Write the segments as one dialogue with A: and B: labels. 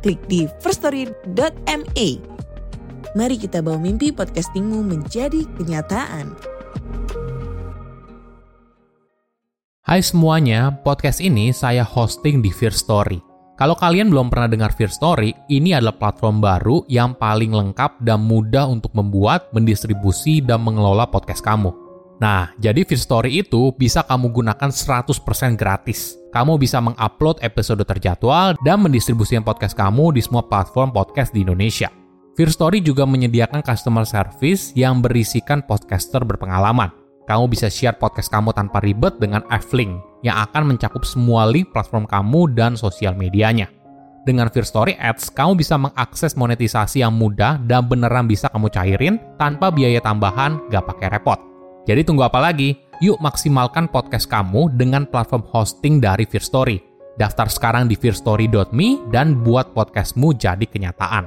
A: klik di firststory.me. Mari kita bawa mimpi podcastingmu menjadi kenyataan.
B: Hai semuanya, podcast ini saya hosting di Fear Story. Kalau kalian belum pernah dengar Fear Story, ini adalah platform baru yang paling lengkap dan mudah untuk membuat, mendistribusi, dan mengelola podcast kamu. Nah, jadi Fear Story itu bisa kamu gunakan 100% gratis. Kamu bisa mengupload episode terjadwal dan mendistribusikan podcast kamu di semua platform podcast di Indonesia. Fear Story juga menyediakan customer service yang berisikan podcaster berpengalaman. Kamu bisa share podcast kamu tanpa ribet dengan F-Link yang akan mencakup semua link platform kamu dan sosial medianya. Dengan Fear Story Ads, kamu bisa mengakses monetisasi yang mudah dan beneran bisa kamu cairin tanpa biaya tambahan, gak pakai repot. Jadi tunggu apa lagi? Yuk maksimalkan podcast kamu dengan platform hosting dari Fear Story. Daftar sekarang di fearstory.me dan buat podcastmu jadi kenyataan.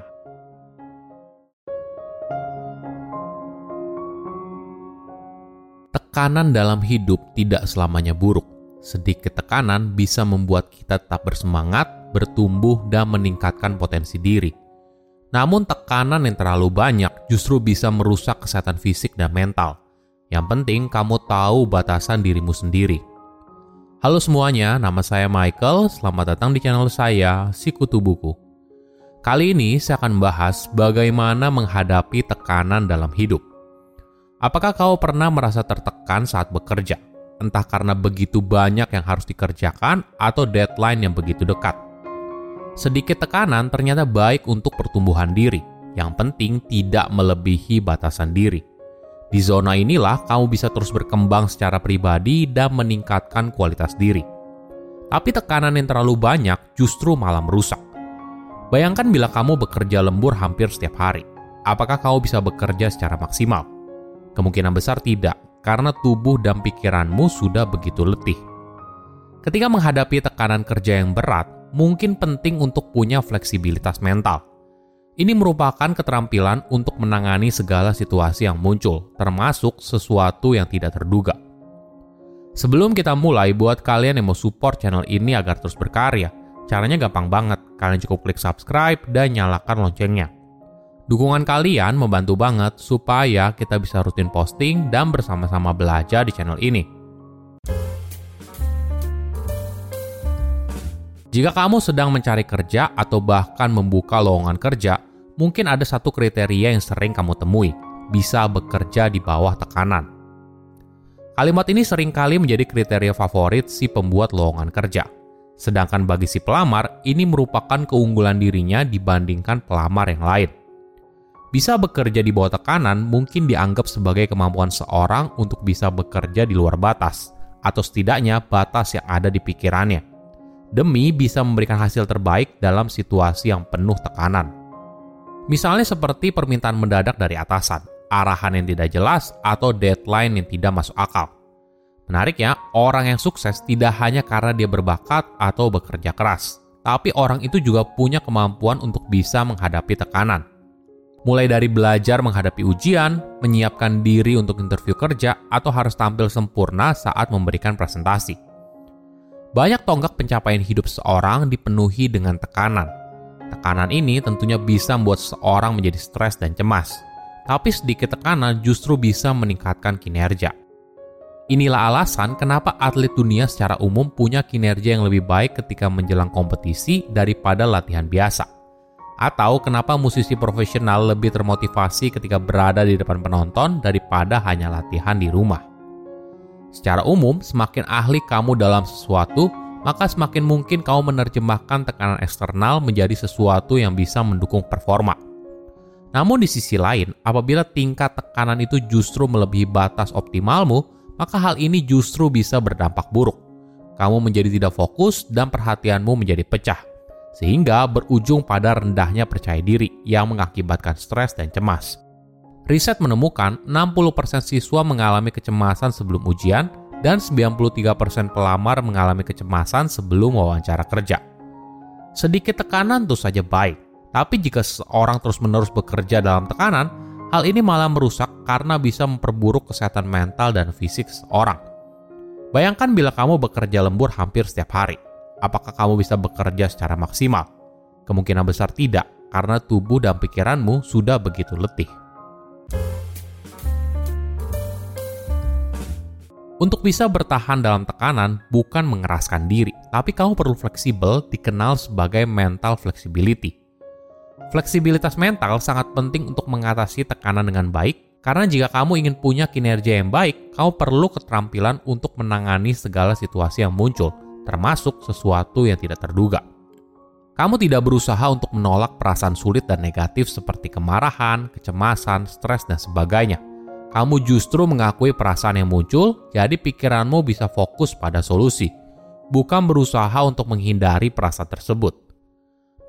B: Tekanan dalam hidup tidak selamanya buruk sedikit tekanan bisa membuat kita tetap bersemangat, bertumbuh, dan meningkatkan potensi diri. Namun, tekanan yang terlalu banyak justru bisa merusak kesehatan fisik dan mental. Yang penting, kamu tahu batasan dirimu sendiri. Halo semuanya, nama saya Michael. Selamat datang di channel saya, Sikutu Buku. Kali ini saya akan membahas bagaimana menghadapi tekanan dalam hidup. Apakah kau pernah merasa tertekan saat bekerja? entah karena begitu banyak yang harus dikerjakan atau deadline yang begitu dekat. Sedikit tekanan ternyata baik untuk pertumbuhan diri, yang penting tidak melebihi batasan diri. Di zona inilah kamu bisa terus berkembang secara pribadi dan meningkatkan kualitas diri. Tapi tekanan yang terlalu banyak justru malah merusak. Bayangkan bila kamu bekerja lembur hampir setiap hari. Apakah kamu bisa bekerja secara maksimal? Kemungkinan besar tidak, karena tubuh dan pikiranmu sudah begitu letih. Ketika menghadapi tekanan kerja yang berat, mungkin penting untuk punya fleksibilitas mental. Ini merupakan keterampilan untuk menangani segala situasi yang muncul, termasuk sesuatu yang tidak terduga. Sebelum kita mulai, buat kalian yang mau support channel ini agar terus berkarya, caranya gampang banget. Kalian cukup klik subscribe dan nyalakan loncengnya. Dukungan kalian membantu banget supaya kita bisa rutin posting dan bersama-sama belajar di channel ini. Jika kamu sedang mencari kerja atau bahkan membuka lowongan kerja, mungkin ada satu kriteria yang sering kamu temui, bisa bekerja di bawah tekanan. Kalimat ini sering kali menjadi kriteria favorit si pembuat lowongan kerja. Sedangkan bagi si pelamar, ini merupakan keunggulan dirinya dibandingkan pelamar yang lain. Bisa bekerja di bawah tekanan mungkin dianggap sebagai kemampuan seorang untuk bisa bekerja di luar batas, atau setidaknya batas yang ada di pikirannya, demi bisa memberikan hasil terbaik dalam situasi yang penuh tekanan. Misalnya seperti permintaan mendadak dari atasan, arahan yang tidak jelas, atau deadline yang tidak masuk akal. Menariknya, orang yang sukses tidak hanya karena dia berbakat atau bekerja keras, tapi orang itu juga punya kemampuan untuk bisa menghadapi tekanan mulai dari belajar menghadapi ujian, menyiapkan diri untuk interview kerja, atau harus tampil sempurna saat memberikan presentasi. Banyak tonggak pencapaian hidup seorang dipenuhi dengan tekanan. Tekanan ini tentunya bisa membuat seseorang menjadi stres dan cemas, tapi sedikit tekanan justru bisa meningkatkan kinerja. Inilah alasan kenapa atlet dunia secara umum punya kinerja yang lebih baik ketika menjelang kompetisi daripada latihan biasa atau kenapa musisi profesional lebih termotivasi ketika berada di depan penonton daripada hanya latihan di rumah. Secara umum, semakin ahli kamu dalam sesuatu, maka semakin mungkin kamu menerjemahkan tekanan eksternal menjadi sesuatu yang bisa mendukung performa. Namun di sisi lain, apabila tingkat tekanan itu justru melebihi batas optimalmu, maka hal ini justru bisa berdampak buruk. Kamu menjadi tidak fokus dan perhatianmu menjadi pecah sehingga berujung pada rendahnya percaya diri yang mengakibatkan stres dan cemas. Riset menemukan 60% siswa mengalami kecemasan sebelum ujian dan 93% pelamar mengalami kecemasan sebelum wawancara kerja. Sedikit tekanan tentu saja baik, tapi jika seseorang terus-menerus bekerja dalam tekanan, hal ini malah merusak karena bisa memperburuk kesehatan mental dan fisik seseorang. Bayangkan bila kamu bekerja lembur hampir setiap hari. Apakah kamu bisa bekerja secara maksimal? Kemungkinan besar tidak, karena tubuh dan pikiranmu sudah begitu letih. Untuk bisa bertahan dalam tekanan bukan mengeraskan diri, tapi kamu perlu fleksibel dikenal sebagai mental flexibility. Fleksibilitas mental sangat penting untuk mengatasi tekanan dengan baik, karena jika kamu ingin punya kinerja yang baik, kamu perlu keterampilan untuk menangani segala situasi yang muncul, termasuk sesuatu yang tidak terduga. Kamu tidak berusaha untuk menolak perasaan sulit dan negatif seperti kemarahan, kecemasan, stres, dan sebagainya kamu justru mengakui perasaan yang muncul, jadi pikiranmu bisa fokus pada solusi, bukan berusaha untuk menghindari perasaan tersebut.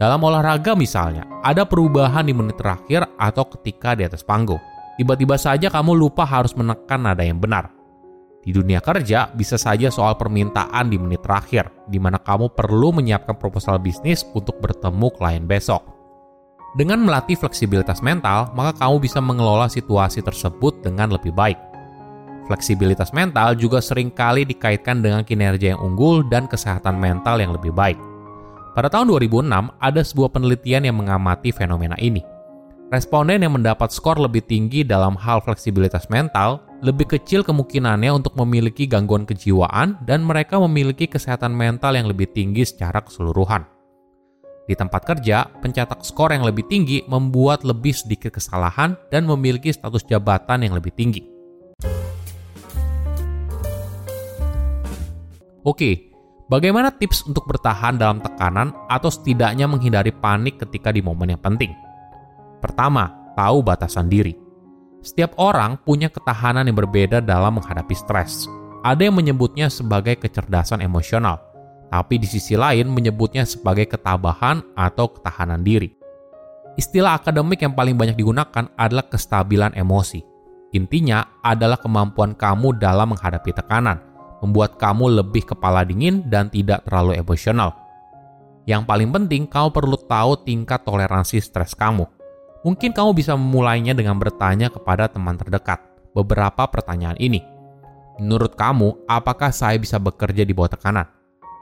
B: Dalam olahraga misalnya, ada perubahan di menit terakhir atau ketika di atas panggung. Tiba-tiba saja kamu lupa harus menekan nada yang benar. Di dunia kerja, bisa saja soal permintaan di menit terakhir, di mana kamu perlu menyiapkan proposal bisnis untuk bertemu klien besok. Dengan melatih fleksibilitas mental, maka kamu bisa mengelola situasi tersebut dengan lebih baik. Fleksibilitas mental juga sering kali dikaitkan dengan kinerja yang unggul dan kesehatan mental yang lebih baik. Pada tahun 2006, ada sebuah penelitian yang mengamati fenomena ini. Responden yang mendapat skor lebih tinggi dalam hal fleksibilitas mental lebih kecil kemungkinannya untuk memiliki gangguan kejiwaan dan mereka memiliki kesehatan mental yang lebih tinggi secara keseluruhan. Di tempat kerja, pencetak skor yang lebih tinggi membuat lebih sedikit kesalahan dan memiliki status jabatan yang lebih tinggi. Oke, bagaimana tips untuk bertahan dalam tekanan atau setidaknya menghindari panik ketika di momen yang penting? Pertama, tahu batasan diri. Setiap orang punya ketahanan yang berbeda dalam menghadapi stres. Ada yang menyebutnya sebagai kecerdasan emosional, tapi di sisi lain menyebutnya sebagai ketabahan atau ketahanan diri. Istilah akademik yang paling banyak digunakan adalah kestabilan emosi. Intinya adalah kemampuan kamu dalam menghadapi tekanan, membuat kamu lebih kepala dingin dan tidak terlalu emosional. Yang paling penting, kamu perlu tahu tingkat toleransi stres kamu. Mungkin kamu bisa memulainya dengan bertanya kepada teman terdekat beberapa pertanyaan ini. Menurut kamu, apakah saya bisa bekerja di bawah tekanan?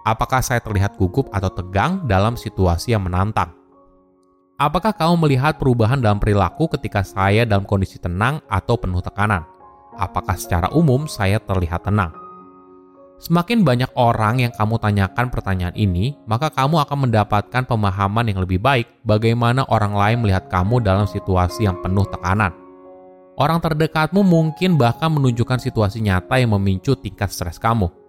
B: Apakah saya terlihat gugup atau tegang dalam situasi yang menantang? Apakah kamu melihat perubahan dalam perilaku ketika saya dalam kondisi tenang atau penuh tekanan? Apakah secara umum saya terlihat tenang? Semakin banyak orang yang kamu tanyakan pertanyaan ini, maka kamu akan mendapatkan pemahaman yang lebih baik bagaimana orang lain melihat kamu dalam situasi yang penuh tekanan. Orang terdekatmu mungkin bahkan menunjukkan situasi nyata yang memicu tingkat stres kamu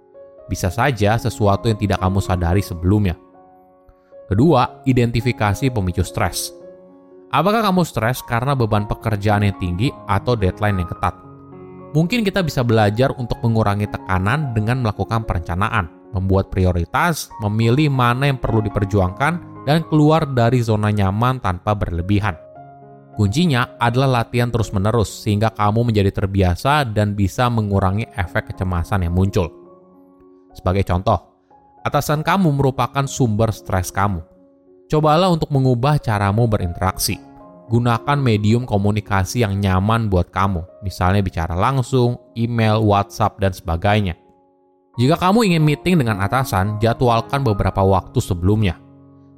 B: bisa saja sesuatu yang tidak kamu sadari sebelumnya. Kedua, identifikasi pemicu stres. Apakah kamu stres karena beban pekerjaan yang tinggi atau deadline yang ketat? Mungkin kita bisa belajar untuk mengurangi tekanan dengan melakukan perencanaan, membuat prioritas, memilih mana yang perlu diperjuangkan, dan keluar dari zona nyaman tanpa berlebihan. Kuncinya adalah latihan terus-menerus sehingga kamu menjadi terbiasa dan bisa mengurangi efek kecemasan yang muncul. Sebagai contoh, atasan kamu merupakan sumber stres kamu. Cobalah untuk mengubah caramu berinteraksi. Gunakan medium komunikasi yang nyaman buat kamu, misalnya bicara langsung, email, WhatsApp, dan sebagainya. Jika kamu ingin meeting dengan atasan, jadwalkan beberapa waktu sebelumnya.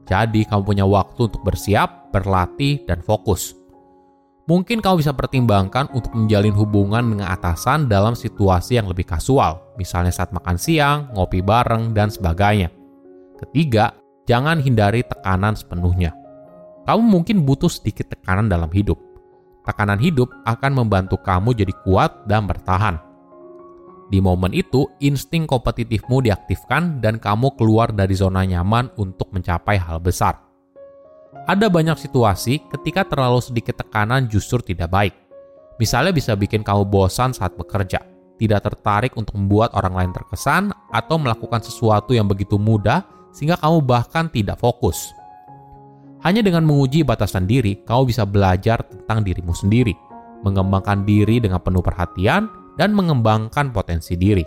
B: Jadi, kamu punya waktu untuk bersiap, berlatih, dan fokus mungkin kamu bisa pertimbangkan untuk menjalin hubungan dengan atasan dalam situasi yang lebih kasual, misalnya saat makan siang, ngopi bareng, dan sebagainya. Ketiga, jangan hindari tekanan sepenuhnya. Kamu mungkin butuh sedikit tekanan dalam hidup. Tekanan hidup akan membantu kamu jadi kuat dan bertahan. Di momen itu, insting kompetitifmu diaktifkan dan kamu keluar dari zona nyaman untuk mencapai hal besar. Ada banyak situasi ketika terlalu sedikit tekanan justru tidak baik. Misalnya bisa bikin kamu bosan saat bekerja, tidak tertarik untuk membuat orang lain terkesan, atau melakukan sesuatu yang begitu mudah sehingga kamu bahkan tidak fokus. Hanya dengan menguji batasan diri, kamu bisa belajar tentang dirimu sendiri, mengembangkan diri dengan penuh perhatian, dan mengembangkan potensi diri.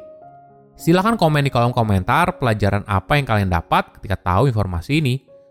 B: Silahkan komen di kolom komentar pelajaran apa yang kalian dapat ketika tahu informasi ini.